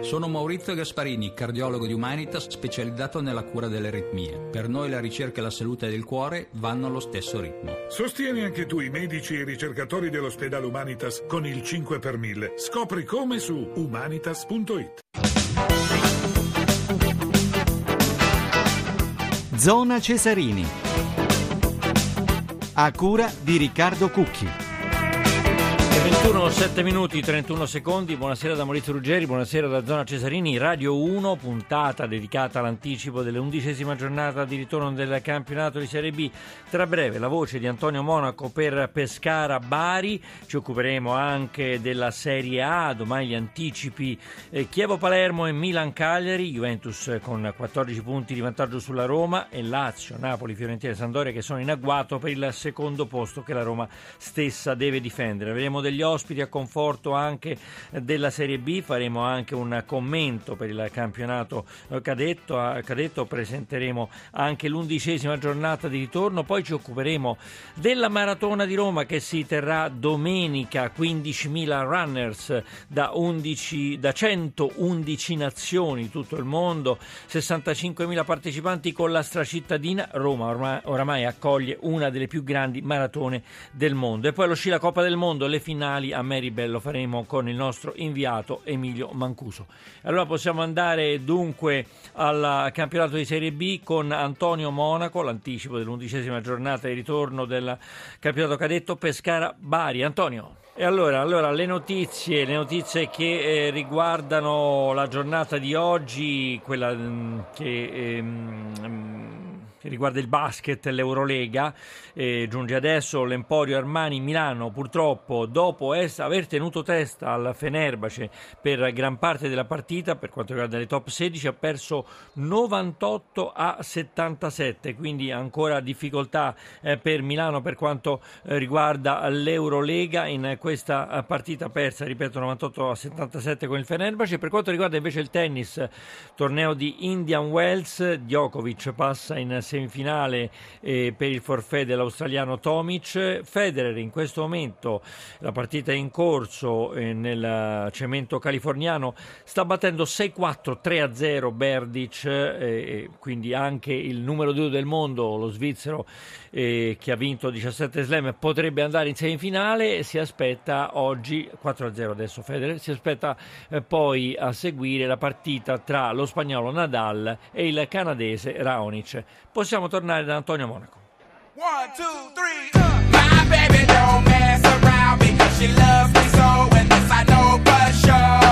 Sono Maurizio Gasparini, cardiologo di Humanitas specializzato nella cura delle aritmie. Per noi la ricerca e la salute del cuore vanno allo stesso ritmo. Sostieni anche tu i medici e i ricercatori dell'ospedale Humanitas con il 5 per 1000. Scopri come su humanitas.it. Zona Cesarini. A cura di Riccardo Cucchi. 21, 7 minuti, 31 secondi. Buonasera da Maurizio Ruggeri, buonasera da Zona Cesarini, Radio 1, puntata dedicata all'anticipo dell'undicesima giornata di ritorno del campionato di Serie B. Tra breve la voce di Antonio Monaco per Pescara Bari. Ci occuperemo anche della Serie A, domani gli anticipi eh, Chievo Palermo e Milan Cagliari, Juventus con 14 punti di vantaggio sulla Roma e Lazio, Napoli, Fiorentina e Sandoria che sono in agguato per il secondo posto che la Roma stessa deve difendere. Vedremo degli ospiti a conforto anche della Serie B, faremo anche un commento per il campionato cadetto, cadetto presenteremo anche l'undicesima giornata di ritorno, poi ci occuperemo della maratona di Roma che si terrà domenica, 15.000 runners da, 11, da 111 nazioni, tutto il mondo, 65.000 partecipanti con la stracittadina, Roma oramai accoglie una delle più grandi maratone del mondo. E poi lo sci la Coppa del Mondo, le finali a Meribel lo faremo con il nostro inviato Emilio Mancuso. Allora possiamo andare dunque al campionato di Serie B con Antonio Monaco, l'anticipo dell'undicesima giornata di ritorno del campionato cadetto Pescara-Bari. Antonio. E allora, allora, le notizie, le notizie che eh, riguardano la giornata di oggi, quella mh, mm, che... Ehm, che riguarda il basket, l'Eurolega, eh, giunge adesso l'Emporio Armani Milano, purtroppo dopo aver tenuto testa al Fenerbace per gran parte della partita, per quanto riguarda le top 16, ha perso 98 a 77, quindi ancora difficoltà eh, per Milano per quanto eh, riguarda l'Eurolega. In questa eh, partita persa, ripeto 98 a 77 con il Fenerbace. Per quanto riguarda invece il tennis, torneo di Indian Wells, Djokovic passa in semifinale eh, per il forfè dell'australiano Tomic. Federer in questo momento, la partita è in corso eh, nel cemento californiano, sta battendo 6-4, 3-0 Berdic, eh, quindi anche il numero 2 del mondo, lo svizzero eh, che ha vinto 17 slam, potrebbe andare in semifinale. Si aspetta oggi 4-0 adesso Federer, si aspetta eh, poi a seguire la partita tra lo spagnolo Nadal e il canadese Raonic possiamo tornare da Antonio Monaco. One, two, three, uh. My baby don't mess around because she loves me so and this I know for sure.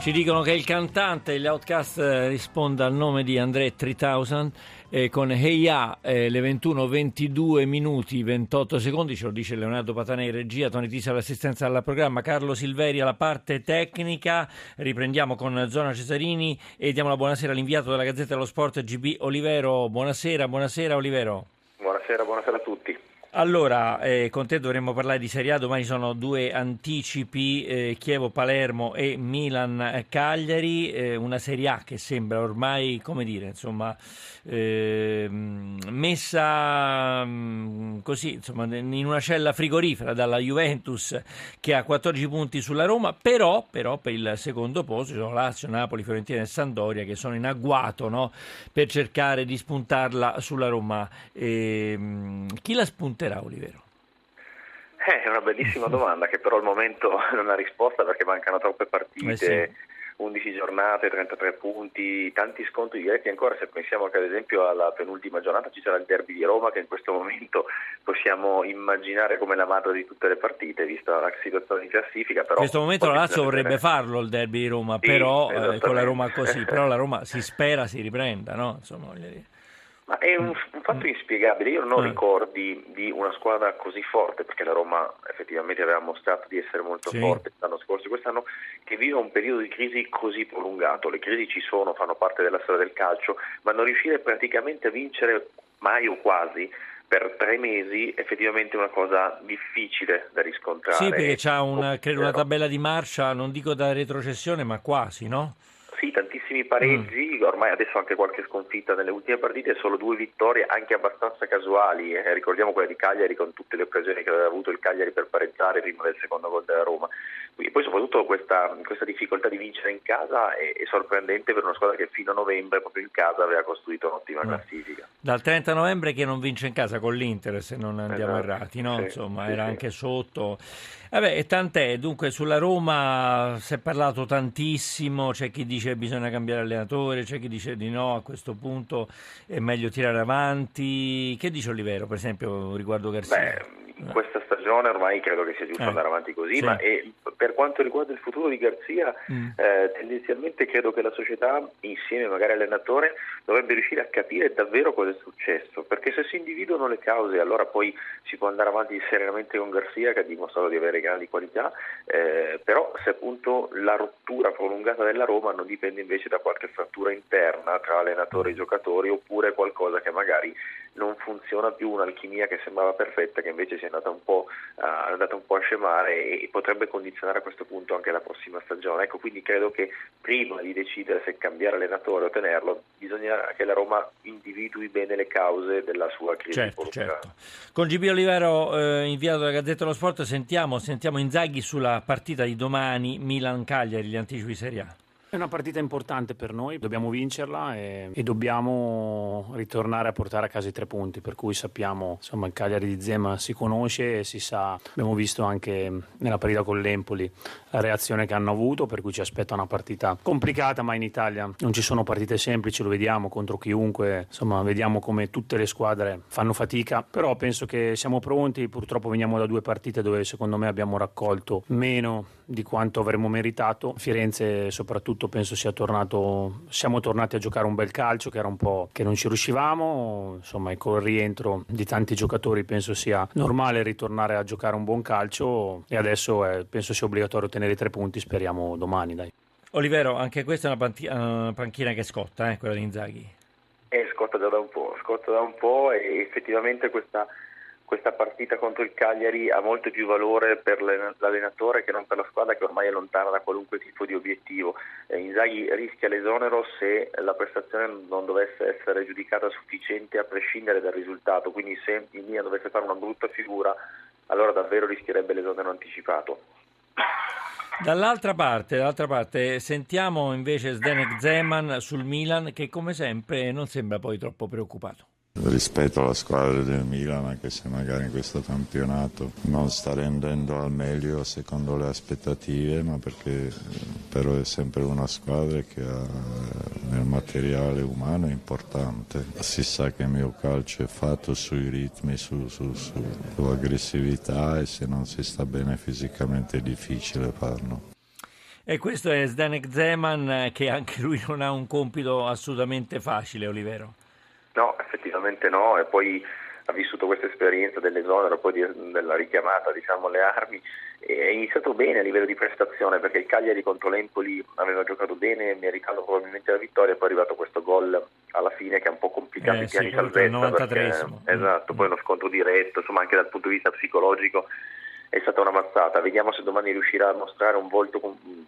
Ci dicono che il cantante degli Outcast eh, risponda al nome di André 3000 eh, con Hey Ya, eh, le 21-22 minuti 28 secondi, ce lo dice Leonardo Patanei, regia, Tony Tisa all'assistenza al programma, Carlo Silveri alla parte tecnica, riprendiamo con Zona Cesarini e diamo la buonasera all'inviato della Gazzetta dello Sport GB Olivero, buonasera, buonasera Olivero. Buonasera, buonasera a tutti. Allora, eh, con te dovremmo parlare di Serie A, domani sono due anticipi, eh, Chievo-Palermo e Milan-Cagliari, eh, una Serie A che sembra ormai, come dire, insomma, ehm, messa mm, così, insomma, in una cella frigorifera dalla Juventus che ha 14 punti sulla Roma, però, però per il secondo posto ci sono Lazio, Napoli, Fiorentina e Sandoria che sono in agguato no, per cercare di spuntarla sulla Roma. Ehm, chi la spunterà, Olivero? Eh, è una bellissima domanda che però al momento non ha risposta perché mancano troppe partite, Eh sì. 11 giornate, 33 punti, tanti scontri diretti ancora se pensiamo che ad esempio alla penultima giornata ci sarà il derby di Roma che in questo momento possiamo immaginare come la madre di tutte le partite vista la situazione di classifica. Però In questo momento la Lazio vorrebbe vedere- farlo il derby di Roma, Sì, però eh, con la. Roma così, però la Roma si spera si riprenda, no? Insomma, voglio dire. Ma è un, un fatto inspiegabile, io non ho Eh. ricordi di una squadra così forte, perché la Roma effettivamente aveva mostrato di essere molto Sì. forte l'anno scorso e quest'anno, che vive un periodo di crisi così prolungato. Le crisi ci sono, fanno parte della storia del calcio, ma non riuscire praticamente a vincere mai o quasi per tre mesi effettivamente è una cosa difficile da riscontrare. Sì, perché c'ha una, credo una tabella di marcia, non dico da retrocessione, ma quasi, no? Sì, tantissimi pareggi, Mm. ormai adesso anche qualche sconfitta nelle ultime partite, solo due vittorie anche abbastanza casuali, eh, ricordiamo quella di Cagliari con tutte le occasioni che aveva avuto il Cagliari per pareggiare prima del secondo gol della Roma. Quindi poi soprattutto questa, questa difficoltà di vincere in casa è, è sorprendente per una squadra che fino a novembre proprio in casa aveva costruito un'ottima Mm. classifica. Dal 30 novembre che non vince in casa con l'Inter, se non andiamo Esatto, errati, no? sì, Insomma, sì, era sì. anche sotto. Vabbè, e tant'è. Dunque, sulla Roma si è parlato tantissimo, c'è chi dice che bisogna cambiare allenatore, c'è chi dice di no, a questo punto è meglio tirare avanti. Che dice Olivero, per esempio, riguardo Garcia? Beh, questa stagione ormai credo che sia giusto Eh, andare avanti così, sì. ma e per quanto riguarda il futuro di Garzia, Mm. eh, tendenzialmente credo che la società, insieme magari all'allenatore, dovrebbe riuscire a capire davvero cosa è successo, perché se si individuano le cause allora poi si può andare avanti serenamente con Garzia che ha dimostrato di avere grandi qualità, eh, però se appunto la rottura prolungata della Roma non dipende invece da qualche frattura interna tra allenatore e giocatori oppure qualcosa che magari non funziona più, un'alchimia che sembrava perfetta che invece si è andata un po', è andata un po' a scemare e, e potrebbe condizionare a questo punto anche la prossima stagione. Ecco, quindi credo che prima di decidere se cambiare allenatore o tenerlo, bisogna che la Roma individui bene le cause della sua crisi Certo, certo. Con GB Olivero, eh, inviato dalla Gazzetta dello Sport, sentiamo, sentiamo Inzaghi sulla partita di domani Milan-Cagliari, gli anticipi Serie A. È una partita importante per noi, dobbiamo vincerla e, e dobbiamo ritornare a portare a casa i tre punti, per cui sappiamo, insomma, il Cagliari di Zema si conosce e si sa, abbiamo visto anche nella partita con l'Empoli la reazione che hanno avuto, per cui ci aspetta una partita complicata, ma in Italia non ci sono partite semplici, lo vediamo contro chiunque, insomma, vediamo come tutte le squadre fanno fatica, però penso che siamo pronti, purtroppo veniamo da due partite dove secondo me abbiamo raccolto meno di quanto avremmo meritato. Firenze soprattutto penso sia tornato, siamo tornati a giocare un bel calcio che era un po' che non ci riuscivamo, insomma e col rientro di tanti giocatori penso sia normale ritornare a giocare un buon calcio e adesso eh, penso sia obbligatorio ottenere i tre punti, speriamo domani dai. Olivero, anche questa è una panti- una panchina che scotta, eh, quella di Inzaghi. E scotta già da un po', scotta da un po' e effettivamente questa questa partita contro il Cagliari ha molto più valore per l'allenatore che non per la squadra che ormai è lontana da qualunque tipo di obiettivo. Eh, Inzaghi rischia l'esonero se la prestazione non dovesse essere giudicata sufficiente a prescindere dal risultato, quindi se il Milan dovesse fare una brutta figura allora davvero rischierebbe l'esonero anticipato. Dall'altra parte, dall'altra parte, sentiamo invece Zdenek Zeman sul Milan che come sempre non sembra poi troppo preoccupato rispetto alla squadra del Milan, anche se magari in questo campionato non sta rendendo al meglio secondo le aspettative, ma perché però è sempre una squadra che ha nel materiale umano è importante. Si sa che il mio calcio è fatto sui ritmi, su, su, su, sull'aggressività e se non si sta bene fisicamente è difficile farlo. E questo è Zdenek Zeman che anche lui non ha un compito assolutamente facile, Olivero. No, effettivamente no, e poi ha vissuto questa esperienza dell'esonero, poi di, della richiamata diciamo, alle armi, e è iniziato bene a livello di prestazione perché il Cagliari contro l'Empoli aveva giocato bene, meritando probabilmente la vittoria, poi è arrivato questo gol alla fine che ha un po' complicato eh, i piani sì, salvezza. Perché, esatto, poi uno scontro diretto, insomma anche dal punto di vista psicologico è stata una mazzata. Vediamo se domani riuscirà a mostrare un volto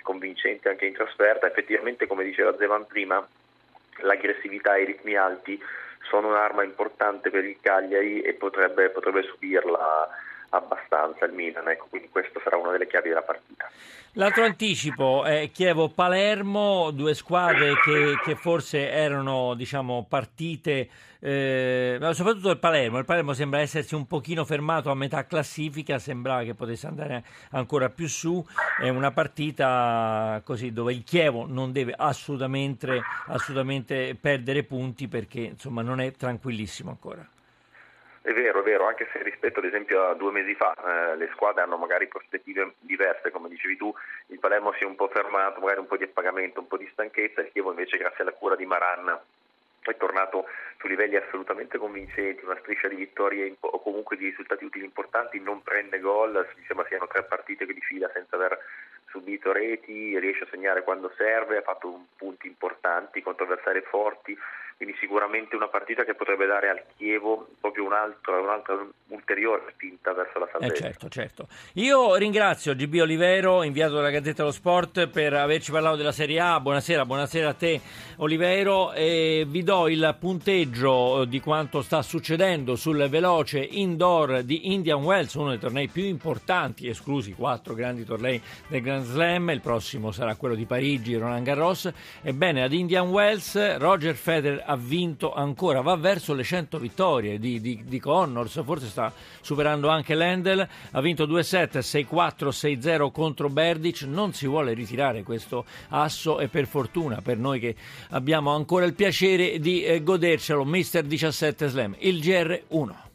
convincente anche in trasferta. Effettivamente, come diceva Zeman prima, l'aggressività e i ritmi alti sono un'arma importante per il Cagliari e potrebbe, potrebbe subirla abbastanza il Milan, ecco, quindi questa sarà una delle chiavi della partita. L'altro anticipo è Chievo-Palermo, due squadre che, che forse erano diciamo, partite, eh, soprattutto il Palermo. Il Palermo sembra essersi un pochino fermato a metà classifica, sembrava che potesse andare ancora più su. È una partita così dove il Chievo non deve assolutamente, assolutamente perdere punti perché insomma, non è tranquillissimo ancora. È vero, è vero, anche se rispetto ad esempio a due mesi fa eh, le squadre hanno magari prospettive diverse, come dicevi tu, il Palermo si è un po' fermato, magari un po' di appagamento, un po' di stanchezza, il Chievo invece grazie alla cura di Maranna è tornato su livelli assolutamente convincenti, una striscia di vittorie o comunque di risultati utili importanti, non prende gol, mi sembra siano tre partite di fila senza aver subito reti, riesce a segnare quando serve, ha fatto punti importanti contro avversari forti, quindi sicuramente una partita che potrebbe dare al Chievo proprio un'altra, ulteriore spinta verso la salvezza. Eh certo, certo. Io ringrazio GB Olivero, inviato dalla Gazzetta dello Sport, per averci parlato della Serie A. Buonasera, buonasera a te Olivero e vi do il punteggio di quanto sta succedendo sul veloce indoor di Indian Wells, uno dei tornei più importanti, esclusi quattro grandi tornei del Grand Slam. Il prossimo sarà quello di Parigi, Roland Garros. Ebbene, ad Indian Wells Roger Federer ha vinto ancora, va verso le 100 vittorie di, di, di Connors, forse sta superando anche Lendl, ha vinto 2-7, 6-4, 6-0 contro Berdic, non si vuole ritirare questo asso e per fortuna per noi che abbiamo ancora il piacere di eh, godercelo, Mister 17 Slam, il GR1.